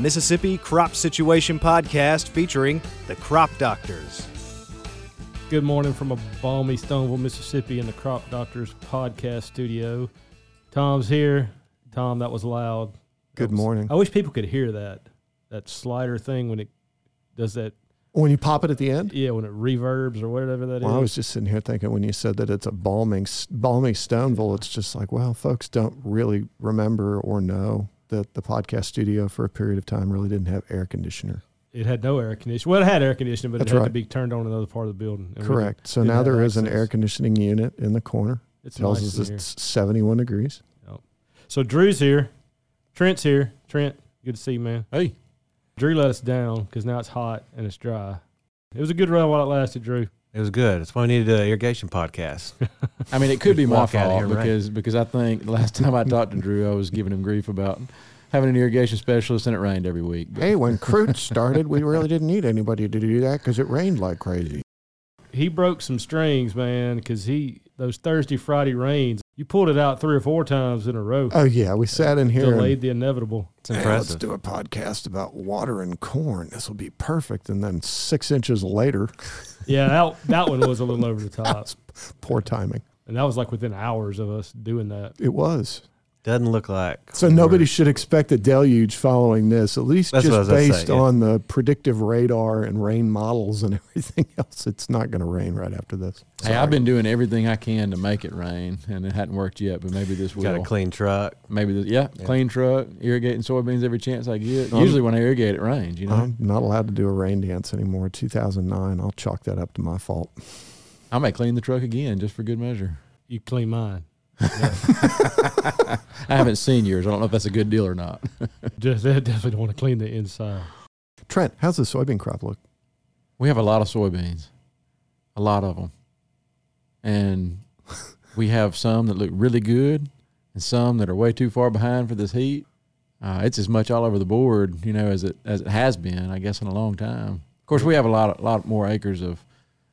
Mississippi Crop Situation Podcast featuring the Crop Doctors. Good morning from a balmy Stoneville, Mississippi, in the Crop Doctors podcast studio. Tom's here. Tom, that was loud. That Good was- morning. I wish people could hear that that slider thing when it does that. When you pop it at the end? Yeah, when it reverbs or whatever that is. Well, I was just sitting here thinking when you said that it's a balming, balmy Stoneville, it's just like, well, folks don't really remember or know that the podcast studio for a period of time really didn't have air conditioner. it had no air conditioning. Well, it had air conditioning, but That's it had to be turned on another part of the building. Correct. So didn't now have there is an air conditioning unit in the corner. It tells nice us in here. it's 71 degrees. So Drew's here. Trent's here. Trent, good to see you, man. Hey, Drew let us down because now it's hot and it's dry. It was a good run while it lasted, Drew. It was good. That's why we needed an irrigation podcast. I mean, it could be my Walk out fault here, right? because because I think the last time I talked to Drew, I was giving him grief about having an irrigation specialist and it rained every week. But Hey, when Crute started, we really didn't need anybody to do that because it rained like crazy. He broke some strings, man, because he those Thursday, Friday rains. You pulled it out three or four times in a row. Oh, yeah. We sat in here. and- Delayed the inevitable. It's Hey, impressive. let's do a podcast about water and corn. This will be perfect. And then six inches later, Yeah, that that one was a little over the top, poor timing. and that was like within hours of us doing that. It was. Doesn't look like. So nobody should expect a deluge following this, at least That's what I just was gonna based say, yeah. on the predictive radar and rain models and everything else. It's not going to rain right after this. hey, I've been doing everything I can to make it rain, and it hadn't worked yet. But maybe this will. got a clean truck. Maybe this, yeah, Yeah. clean truck, irrigating soybeans every chance I get. Um, Usually when I irrigate, it rains. You know, I'm not allowed to do a rain dance anymore. 2009, I'll chalk that up to my fault. I may clean the truck again just for good measure. You clean mine. I haven't seen yours. I don't know if that's a good deal or not. Just I definitely don't want to clean the inside. Trent, how's the soybean crop look? We have a lot of soybeans, a lot of them, and we have some that look really good, and some that are way too far behind for this heat. Uh, it's as much all over the board, you know, as it as it has been, I guess, in a long time. Of course, we have a lot, a lot more acres of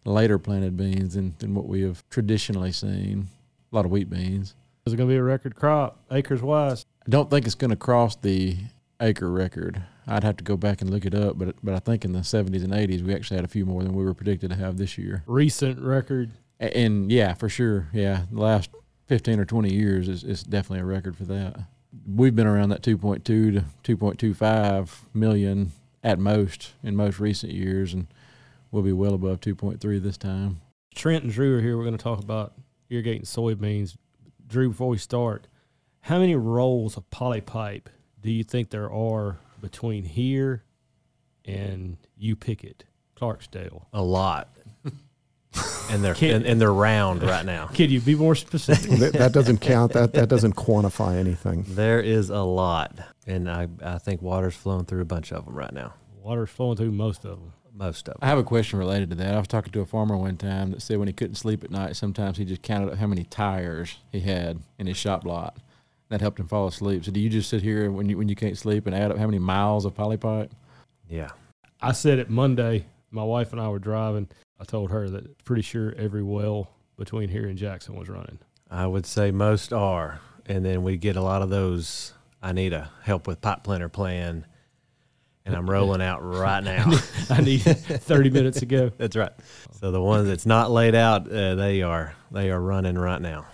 later planted beans than, than what we have traditionally seen. A lot of wheat beans. Is it going to be a record crop, acres wise? I don't think it's going to cross the acre record. I'd have to go back and look it up, but but I think in the 70s and 80s we actually had a few more than we were predicted to have this year. Recent record. A- And yeah, for sure. Yeah, the last 15 or 20 years is, is definitely a record for that. We've been around that 2.2 to 2.25 million at most in most recent years, and we'll be well above 2.3 this time. Trent and Drew are here. We're going to talk about irrigating soybeans. Drew, before we start, how many rolls of poly pipe do you think there are between here and you Pickett, Clarksdale? A lot. and they're Can't- and, and they're round right now. Can you be more specific? that, that doesn't count. That that doesn't quantify anything. There is a lot, and I I think water's flowing through a bunch of them right now. Water's flowing through most of them. Most of I have a question related to that. I was talking to a farmer one time that said when he couldn't sleep at night, sometimes he just counted up how many tires he had in his shop lot. That helped him fall asleep. So do you just sit here when you when you can't sleep and add up how many miles of polypipe? Yeah. I said it Monday. My wife and I were driving. I told her that pretty sure every well between here and Jackson was running. I would say most are, and then we get a lot of those. I need a help with pipe planter plan, and I'm rolling out right now. I need 30 minutes ago. That's right. So the ones that's not laid out, uh, they are they are running right now.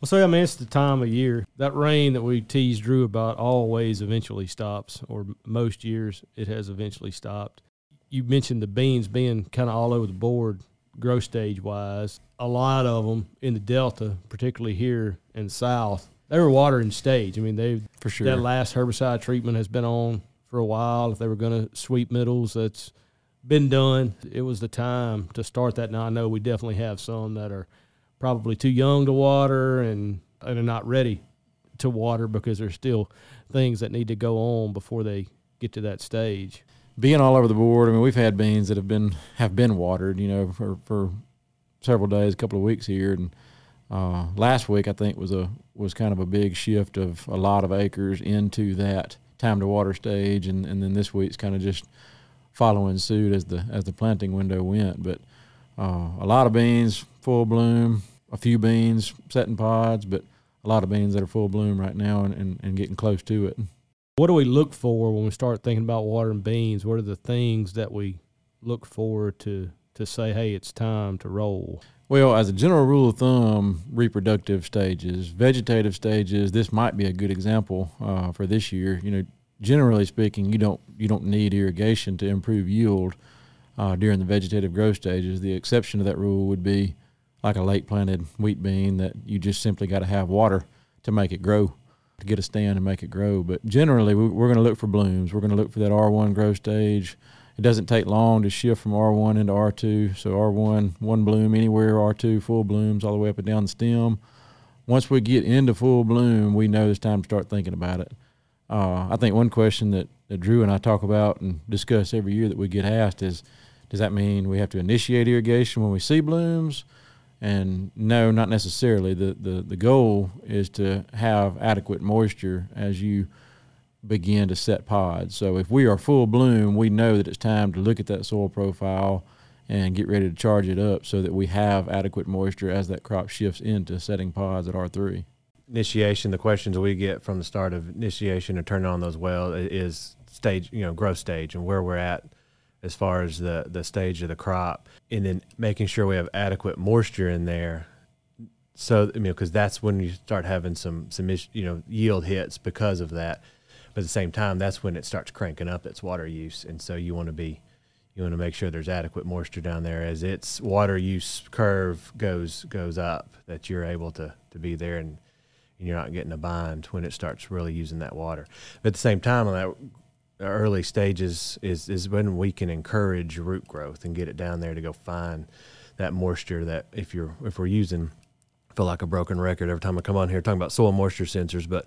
Well, so I mean, it's the time of year. That rain that we teased Drew about always eventually stops, or most years it has eventually stopped. You mentioned the beans being kind of all over the board, growth stage wise. A lot of them in the Delta, particularly here in the South, they were watering stage. I mean, they For sure. that last herbicide treatment has been on for a while. If they were going to sweep middles, that's been done. It was the time to start that. Now I know we definitely have some that are probably too young to water and and are not ready to water because there's still things that need to go on before they get to that stage. being all over the board. I mean, we've had beans that have been have been watered, you know, for for several days, a couple of weeks here, and uh, last week I think was a was kind of a big shift of a lot of acres into that time to water stage, and, and then this week's kind of just following suit as the as the planting window went. But uh, a lot of beans full bloom, a few beans setting pods, but a lot of beans that are full bloom right now and, and, and getting close to it. What do we look for when we start thinking about watering beans? What are the things that we look for to to say, hey, it's time to roll? Well, as a general rule of thumb, reproductive stages, vegetative stages, this might be a good example uh, for this year. You know, generally speaking, you don't you don't need irrigation to improve yield uh, during the vegetative growth stages. The exception to that rule would be like a late planted wheat bean that you just simply got to have water to make it grow, to get a stand and make it grow. But generally, we, we're going to look for blooms. We're going to look for that R1 growth stage it doesn't take long to shift from R1 into R2. So R1, one bloom anywhere, R2, full blooms all the way up and down the stem. Once we get into full bloom, we know it's time to start thinking about it. Uh, I think one question that, that Drew and I talk about and discuss every year that we get asked is, does that mean we have to initiate irrigation when we see blooms? And no, not necessarily. The, the, the goal is to have adequate moisture as you – begin to set pods. So if we are full bloom, we know that it's time to look at that soil profile and get ready to charge it up so that we have adequate moisture as that crop shifts into setting pods at R3. Initiation, the questions we get from the start of initiation or turning on those wells is stage, you know, growth stage and where we're at as far as the, the stage of the crop. And then making sure we have adequate moisture in there so I mean, because that's when you start having some some you know yield hits because of that. But at the same time, that's when it starts cranking up its water use, and so you want to be you want to make sure there's adequate moisture down there as its water use curve goes goes up that you're able to to be there and, and you're not getting a bind when it starts really using that water. But at the same time, on that early stages is is when we can encourage root growth and get it down there to go find that moisture that if you're if we're using I feel like a broken record every time I come on here talking about soil moisture sensors, but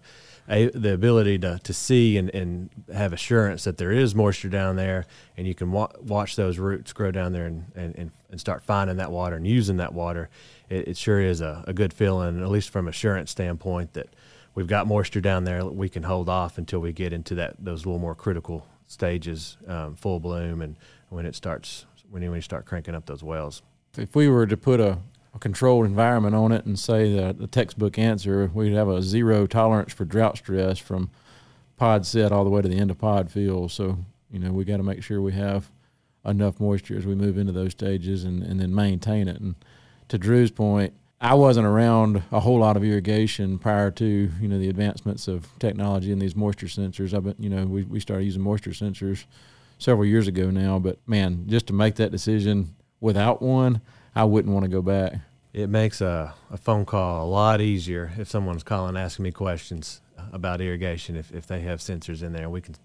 a, the ability to, to see and, and have assurance that there is moisture down there and you can wa- watch those roots grow down there and, and, and start finding that water and using that water, it, it sure is a, a good feeling, at least from assurance standpoint, that we've got moisture down there. We can hold off until we get into that those little more critical stages, um, full bloom, and when it starts when you, when you start cranking up those wells. If we were to put a a controlled environment on it and say that the textbook answer, we'd have a zero tolerance for drought stress from pod set all the way to the end of pod fill. So, you know, we got to make sure we have enough moisture as we move into those stages and, and then maintain it. And to Drew's point, I wasn't around a whole lot of irrigation prior to, you know, the advancements of technology and these moisture sensors. I've been, you know, we, we started using moisture sensors several years ago now, but man, just to make that decision without one – I wouldn't want to go back. It makes a, a phone call a lot easier if someone's calling asking me questions about irrigation if, if they have sensors in there. We can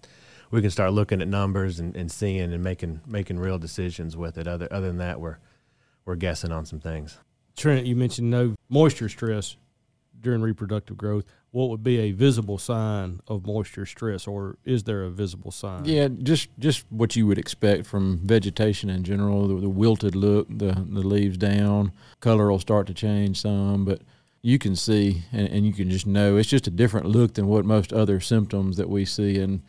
we can start looking at numbers and, and seeing and making making real decisions with it. Other other than that, we're we're guessing on some things. Trent, you mentioned no moisture stress during reproductive growth what would be a visible sign of moisture stress, or is there a visible sign? Yeah, just just what you would expect from vegetation in general. The, the wilted look, the the leaves down, color will start to change some, but you can see and, and you can just know it's just a different look than what most other symptoms that we see in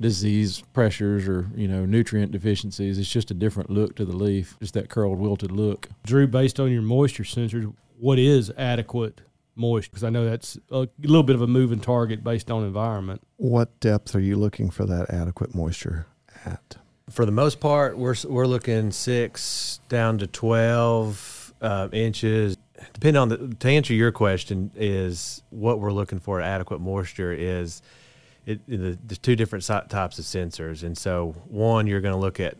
disease pressures or you know nutrient deficiencies. It's just a different look to the leaf, just that curled, wilted look. Drew, based on your moisture sensors, what is adequate moist because I know that's a little bit of a moving target based on environment. What depth are you looking for that adequate moisture at? For the most part, we're we're looking six down to twelve uh, inches. Depending on the to answer your question is what we're looking for adequate moisture is. It, the, there's two different types of sensors, and so one you're going to look at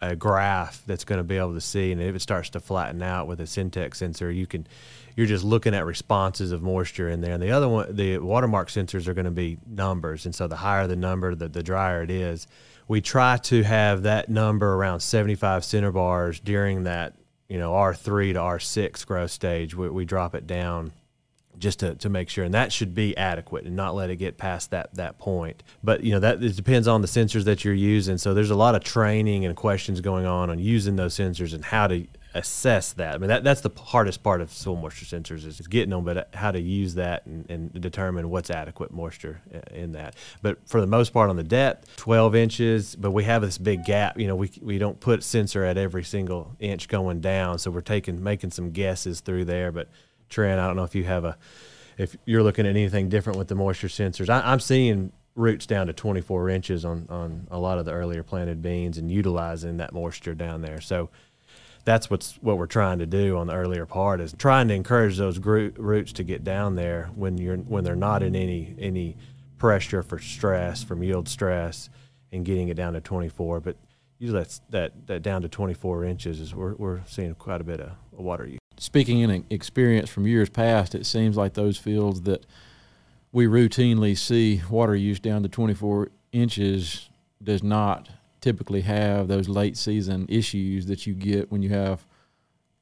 a graph that's going to be able to see, and if it starts to flatten out with a Sentek sensor, you can you're just looking at responses of moisture in there. And the other one, the watermark sensors are going to be numbers. And so the higher the number, the, the drier it is. We try to have that number around 75 centibars during that, you know, R3 to R6 growth stage. We, we drop it down just to, to make sure and that should be adequate and not let it get past that that point but you know that it depends on the sensors that you're using so there's a lot of training and questions going on on using those sensors and how to assess that. I mean, that, that's the hardest part of soil moisture sensors is getting them, but uh, how to use that and, and, determine what's adequate moisture uh, in that. But for the most part on the depth, 12 inches, but we have this big gap. You know, we, we don't put sensor at every single inch going down, so we're taking making some guesses through there. But Trent, I don't know if you have a if you're looking at anything different with the moisture sensors. I, I'm seeing roots down to 24 inches on on a lot of the earlier planted beans and utilizing that moisture down there. So that's what's what we're trying to do on the earlier part is trying to encourage those gro- roots to get down there when you're when they're not in any any pressure for stress from yield stress and getting it down to 24. But usually that's that that down to 24 inches is we're we're seeing quite a bit of water use. Speaking in experience from years past, it seems like those fields that we routinely see water use down to 24 inches does not typically have those late season issues that you get when you have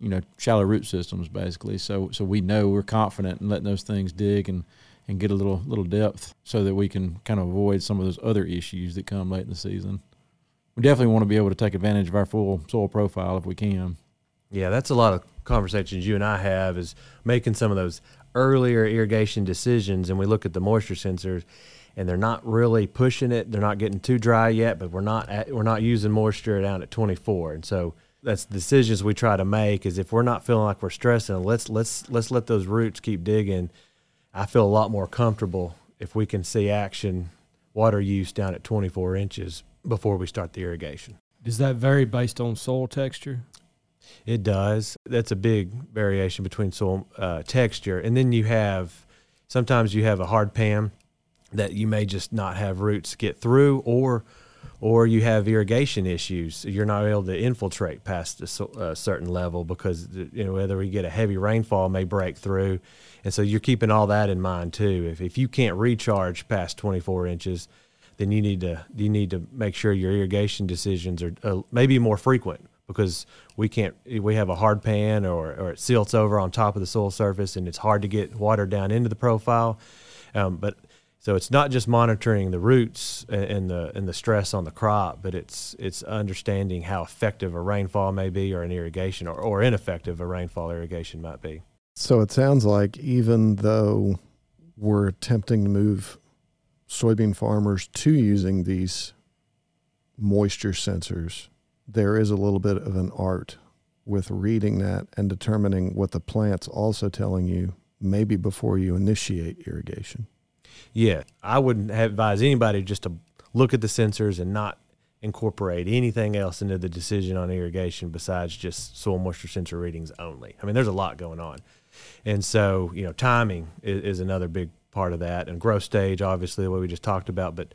you know shallow root systems basically. So so we know we're confident in letting those things dig and and get a little little depth so that we can kind of avoid some of those other issues that come late in the season. We definitely want to be able to take advantage of our full soil profile if we can. Yeah, that's a lot of conversations you and I have is making some of those earlier irrigation decisions and we look at the moisture sensors and they're not really pushing it. They're not getting too dry yet, but we're not at, we're not using moisture down at 24. And so that's the decisions we try to make is if we're not feeling like we're stressing, let's let's let's let those roots keep digging. I feel a lot more comfortable if we can see action water use down at 24 inches before we start the irrigation. Does that vary based on soil texture? It does. That's a big variation between soil uh, texture, and then you have sometimes you have a hard pan that you may just not have roots get through, or or you have irrigation issues. You're not able to infiltrate past a a certain level because you know whether we get a heavy rainfall may break through, and so you're keeping all that in mind too. If if you can't recharge past 24 inches, then you need to you need to make sure your irrigation decisions are uh, maybe more frequent because we can't we have a hard pan or, or it silts over on top of the soil surface and it's hard to get water down into the profile um, but so it's not just monitoring the roots and, the and the stress on the crop but it's it's understanding how effective a rainfall may be or an irrigation or, or ineffective a rainfall irrigation might be So it sounds like even though we're attempting to move soybean farmers to using these moisture sensors, there is a little bit of an art with reading that and determining what the plant's also telling you maybe before you initiate irrigation. Yeah, I wouldn't advise anybody just to look at the sensors and not incorporate anything else into the decision on irrigation besides just soil moisture sensor readings only. I mean, there's a lot going on, and so you know, timing is, is another big part of that, and growth stage, obviously, the way we just talked about. But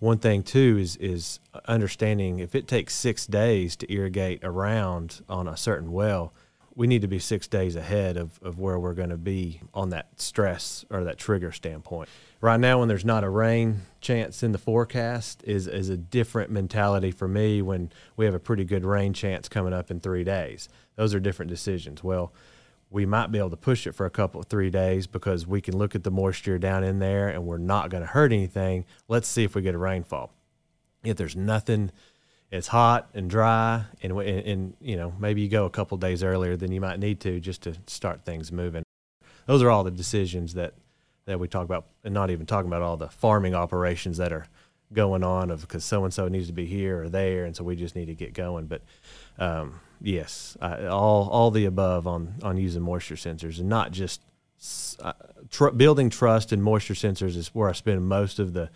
one thing too is is understanding if it takes six days to irrigate around on a certain well we need to be six days ahead of, of where we're going to be on that stress or that trigger standpoint. Right now, when there's not a rain chance in the forecast, is is a different mentality for me. When we have a pretty good rain chance coming up in three days, those are different decisions. Well, we might be able to push it for a couple three days because we can look at the moisture down in there and we're not going to hurt anything. Let's see if we get a rainfall. If there's nothing it's hot and dry, and, and, and you know maybe you go a couple days earlier than you might need to just to start things moving. Those are all the decisions that that we talk about, and not even talking about all the farming operations that are going on of because so and so needs to be here or there, and so we just need to get going. But um, yes, I, all all the above on on using moisture sensors and not just uh, tr- building trust in moisture sensors is where I spend most of the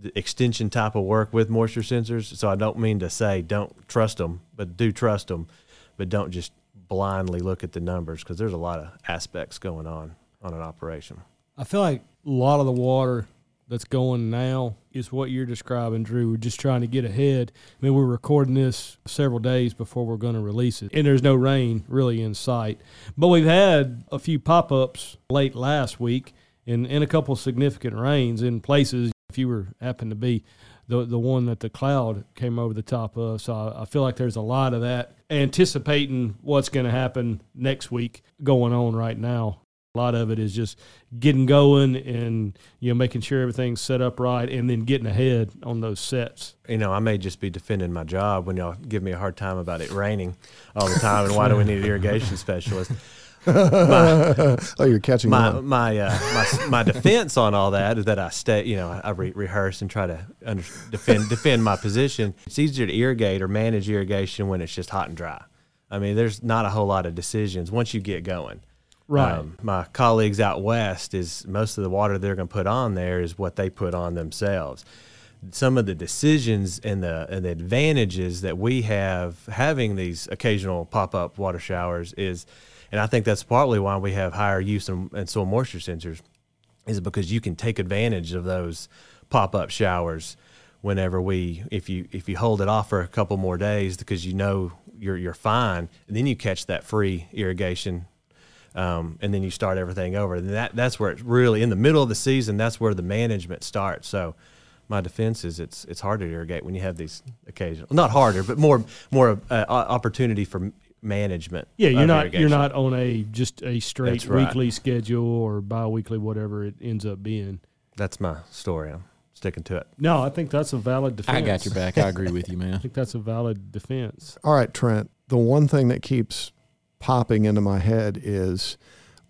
the extension type of work with moisture sensors. So I don't mean to say don't trust them, but do trust them, but don't just blindly look at the numbers because there's a lot of aspects going on on an operation. I feel like a lot of the water that's going now is what you're describing, Drew. We're just trying to get ahead. I mean, we're recording this several days before we're going to release it, and there's no rain really in sight. But we've had a few pop ups late last week and, and a couple significant rains in places if you were happen to be the the one that the cloud came over the top of. So I, I feel like there's a lot of that anticipating what's going to happen next week going on right now. A lot of it is just getting going and you know making sure everything's set up right and then getting ahead on those sets. You know, I may just be defending my job when y'all give me a hard time about it raining all the time and why do we need an irrigation specialist. oh, you're catching my on. my, uh, my my defense on all that is that I stay, you know, I re- rehearse and try to under, defend defend my position. It's easier to irrigate or manage irrigation when it's just hot and dry. I mean, there's not a whole lot of decisions once you get going. Right. Um, my colleagues out west is most of the water they're going to put on there is what they put on themselves. Some of the decisions and the and the advantages that we have having these occasional pop up water showers is, and I think that's partly why we have higher use and, in soil moisture sensors, is because you can take advantage of those pop up showers whenever we if you if you hold it off for a couple more days because you know you're you're fine and then you catch that free irrigation um, and then you start everything over and that that's where it's really in the middle of the season that's where the management starts so my defense is it's it's harder to irrigate when you have these occasional not harder but more more uh, opportunity for management Yeah, you're not irrigation. you're not on a just a straight That's right. weekly schedule or bi-weekly whatever it ends up being. that's my story i'm sticking to it No, I think that's a valid defense. I got your back. I agree with you, man. I think that's a valid defense. All right, Trent. The one thing that keeps popping into my head is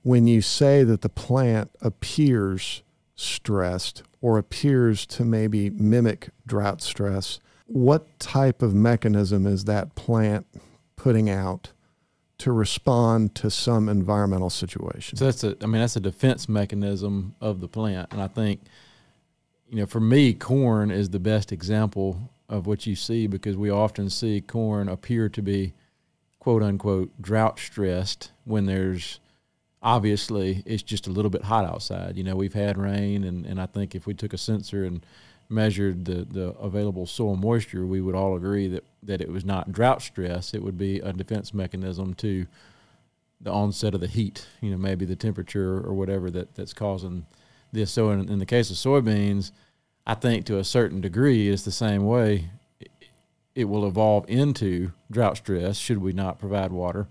when you say that the plant appears stressed or appears to maybe mimic drought stress, what type of mechanism is that plant putting out to respond to some environmental situation? So that's a, I mean, that's a defense mechanism of the plant, and I think, you know, for me, corn is the best example of what you see because we often see corn appear to be, quote unquote, drought stressed when there's obviously it's just a little bit hot outside. You know, we've had rain, and, and I think if we took a sensor and measured the, the available soil moisture, we would all agree that, that it was not drought stress. It would be a defense mechanism to the onset of the heat, you know, maybe the temperature or whatever that, that's causing this. So in, in the case of soybeans, I think to a certain degree it's the same way. It, will evolve into drought stress should we not provide water.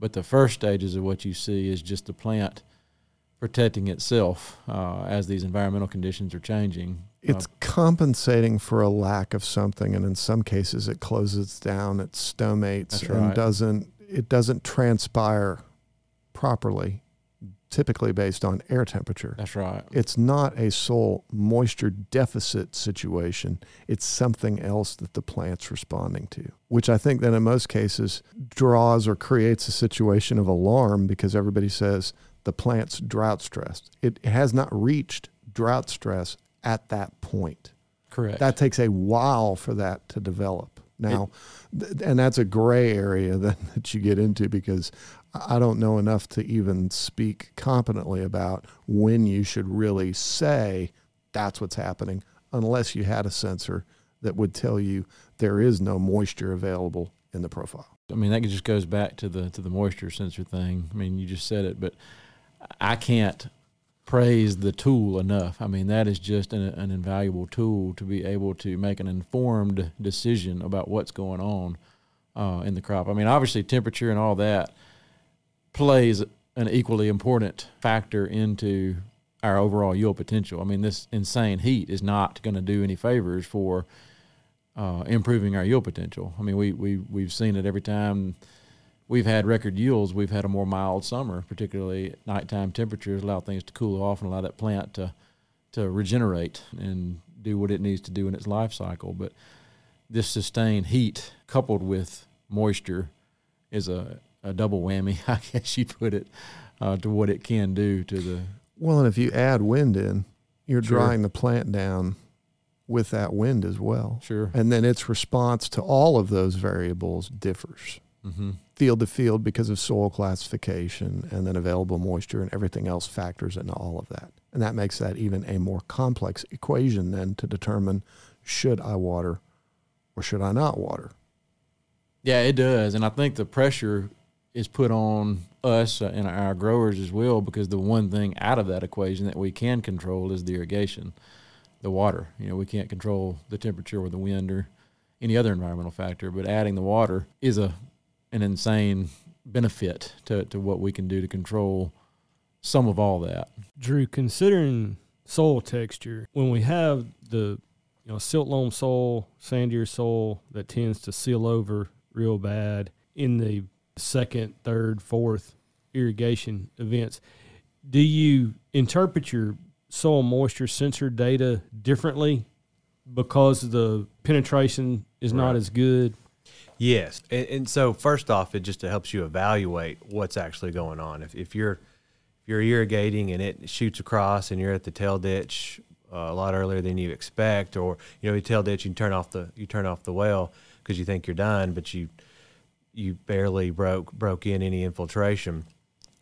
But the first stages of what you see is just the plant protecting itself uh, as these environmental conditions are changing. It's compensating for a lack of something, and in some cases, it closes down, it stomates, That's and right. doesn't it doesn't transpire properly. Typically, based on air temperature. That's right. It's not a soil moisture deficit situation. It's something else that the plant's responding to, which I think then in most cases draws or creates a situation of alarm because everybody says the plant's drought stressed. It has not reached drought stress at that point. Correct. That takes a while for that to develop. Now, th- and that's a gray area that, that you get into because I don't know enough to even speak competently about when you should really say that's what's happening unless you had a sensor that would tell you there is no moisture available in the profile. I mean, that just goes back to the to the moisture sensor thing. I mean, you just said it, but I can't praise the tool enough. I mean, that is just an, an invaluable tool to be able to make an informed decision about what's going on uh, in the crop. I mean, obviously, temperature and all that plays an equally important factor into our overall yield potential. I mean, this insane heat is not going to do any favors for uh, improving our yield potential. I mean, we we we've seen it every time we've had record yields. We've had a more mild summer, particularly nighttime temperatures allow things to cool off and allow that plant to to regenerate and do what it needs to do in its life cycle. But this sustained heat coupled with moisture is a, a double whammy, I guess you'd put it, uh, to what it can do to the Well, and if you add wind in, you're Sure. drying the plant down with that wind as well. sure. And then its response to all of those variables differs. Mm-hmm. field to field because of soil classification and then available moisture and everything else factors into all of that. And that makes that even a more complex equation then to determine should I water or should I not water? Yeah, it does, and I think the pressure is put on us uh, and our growers as well because the one thing out of that equation that we can control is the irrigation, the water. You know, we can't control the temperature or the wind or any other environmental factor, but adding the water is a an insane benefit to, to what we can do to control some of all that. Drew, considering soil texture, when we have the you know silt loam soil, sandier soil that tends to seal over real bad in the second, third, fourth irrigation events, do you interpret your soil moisture sensor data differently because the penetration is not as good? Yes, and, and so first off, it just helps you evaluate what's actually going on. If if you're you're irrigating and it shoots across and you're at the tail ditch uh, a lot earlier than you expect, or you know, you tail ditch, you turn off the you turn off the well because you think you're done, but you you barely broke broke in any infiltration.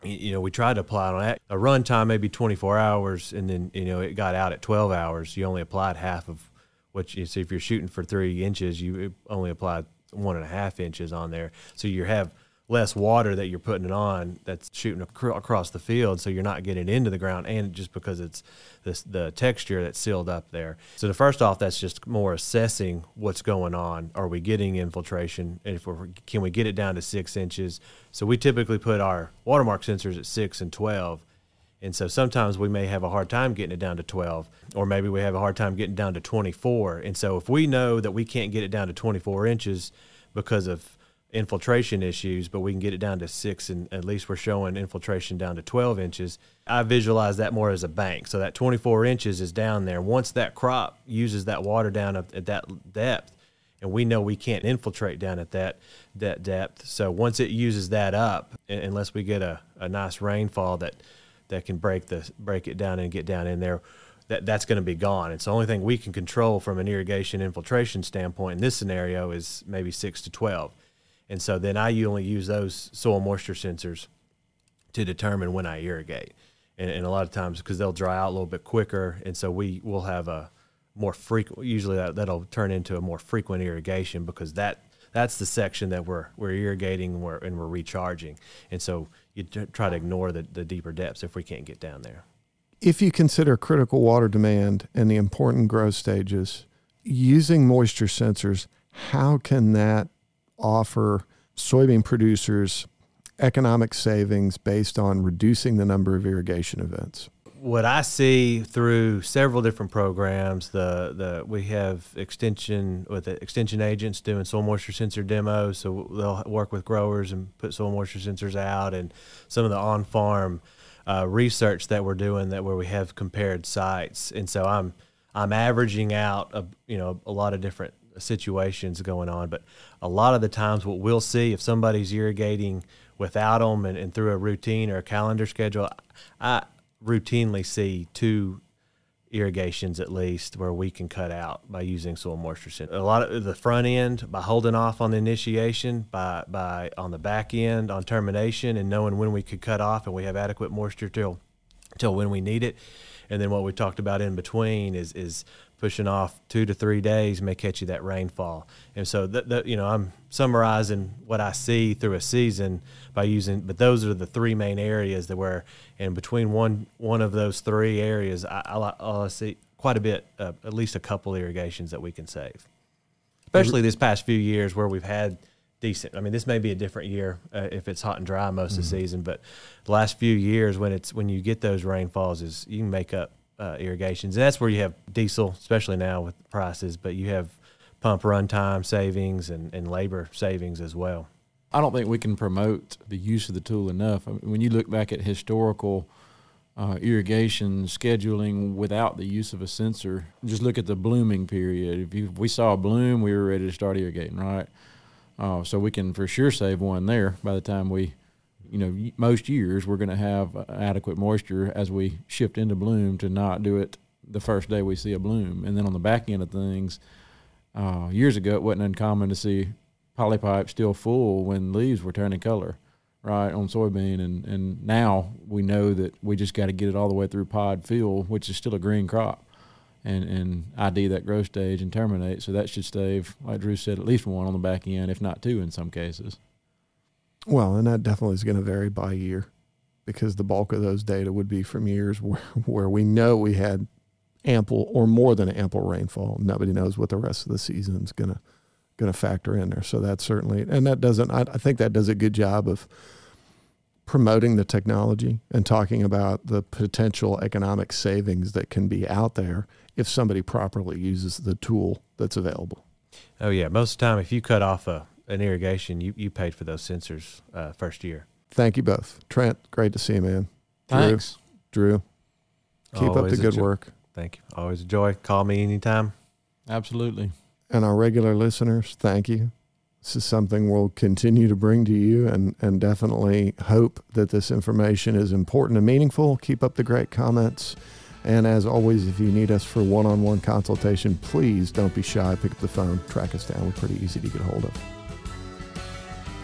You, know, we tried to apply it on a run time maybe 24 hours, and then you know it got out at 12 hours. You only applied half of what you see. If you're shooting for three inches, you only applied one and a half inches on there, so you have less water that you're putting it on that's shooting ac- across the field so you're not getting into the ground and just because it's this, the texture that's sealed up there. So the first off that's just more assessing what's going on. Are we getting infiltration? And if we're can we get it down to six inches? So we typically put our watermark sensors at six and 12 and so sometimes we may have a hard time getting it down to 12, or maybe we have a hard time getting down to 24. And so if we know that we can't get it down to 24 inches because of infiltration issues, but we can get it down to six, and at least we're showing infiltration down to 12 inches. I visualize that more as a bank. So that 24 inches is down there. Once that crop uses that water down at that depth, and we know we can't infiltrate down at that that depth. So once it uses that up, unless we get a, a nice rainfall that that can break the break it down and get down in there, that that's going to be gone. It's the only thing we can control from an irrigation infiltration standpoint in this scenario is maybe six to twelve. And so then I only use those soil moisture sensors to determine when I irrigate. And, and a lot of times because they'll dry out a little bit quicker, and so we will have a more frequent. Usually that, that'll turn into a more frequent irrigation because that that's the section that we're we're irrigating and we're, and we're recharging. And so you try to ignore the, the deeper depths if we can't get down there. If you consider critical water demand and the important growth stages, using moisture sensors, how can that offer soybean producers economic savings based on reducing the number of irrigation events? What I see through several different programs, the the we have extension with extension agents doing soil moisture sensor demos, so they'll work with growers and put soil moisture sensors out, and some of the on farm uh, research that we're doing that where we have compared sites, and so I'm I'm averaging out a you know a lot of different situations going on. But a lot of the times, what we'll see if somebody's irrigating without them and, and through a routine or a calendar schedule, I routinely see two irrigations at least where we can cut out by using soil moisture sensor. A lot of the front end by holding off on the initiation, by by on the back end on termination and knowing when we could cut off and we have adequate moisture till till when we need it. And then what we talked about in between is is pushing off two to three days may catch you that rainfall. And so that, that, you know, I'm summarizing what I see through a season by using, but those are the three main areas that were, and between one one of those three areas, I, I, I see quite a bit, uh, at least a couple irrigations that we can save. Especially this past few years where we've had decent. I mean, this may be a different year uh, if it's hot and dry most mm-hmm. of the mm-hmm. season, but the last few years when it's when you get those rainfalls, is you can make up uh, irrigations. And that's where you have diesel, especially now with prices, but you have pump runtime savings and, and labor savings as well. I don't think we can promote the use of the tool enough. I mean, when you look back at historical uh, irrigation scheduling without the use of a sensor, just look at the blooming period. If, you, if we saw a bloom, we were ready to start irrigating, right? Uh, so we can for sure save one there by the time we you know, most years we're going to have adequate moisture as we shift into bloom to not do it the first day we see a bloom. And then on the back end of things, uh, years ago it wasn't uncommon to see polypipe still full when leaves were turning color, right, on soybean. And, and now we know that we just got to get it all the way through pod fill, which is still a green crop. And, and ID that growth stage and terminate. So that should save, like Drew said, at least one on the back end, if not two in some cases. Well, and that definitely is going to vary by year because the bulk of those data would be from years where, where we know we had ample or more than ample rainfall. Nobody knows what the rest of the season is going to going to factor in there. So that certainly, and that doesn't. I, I think that does a good job of promoting the technology and talking about the potential economic savings that can be out there if somebody properly uses the tool that's available. Oh yeah, most of the time, if you cut off a an irrigation, you, you paid for those sensors uh, first year. Thank you both. Trent, great to see you, man. Thanks. Drew, Drew keep Always up the good jo- work. Thank you. Always a joy. Call me anytime. Absolutely. And our regular listeners, thank you. This is something we'll continue to bring to you and, and definitely hope that this information is important and meaningful. Keep up the great comments. And as always, if you need us for one on one consultation, please don't be shy. Pick up the phone, track us down. We're pretty easy to get a hold of.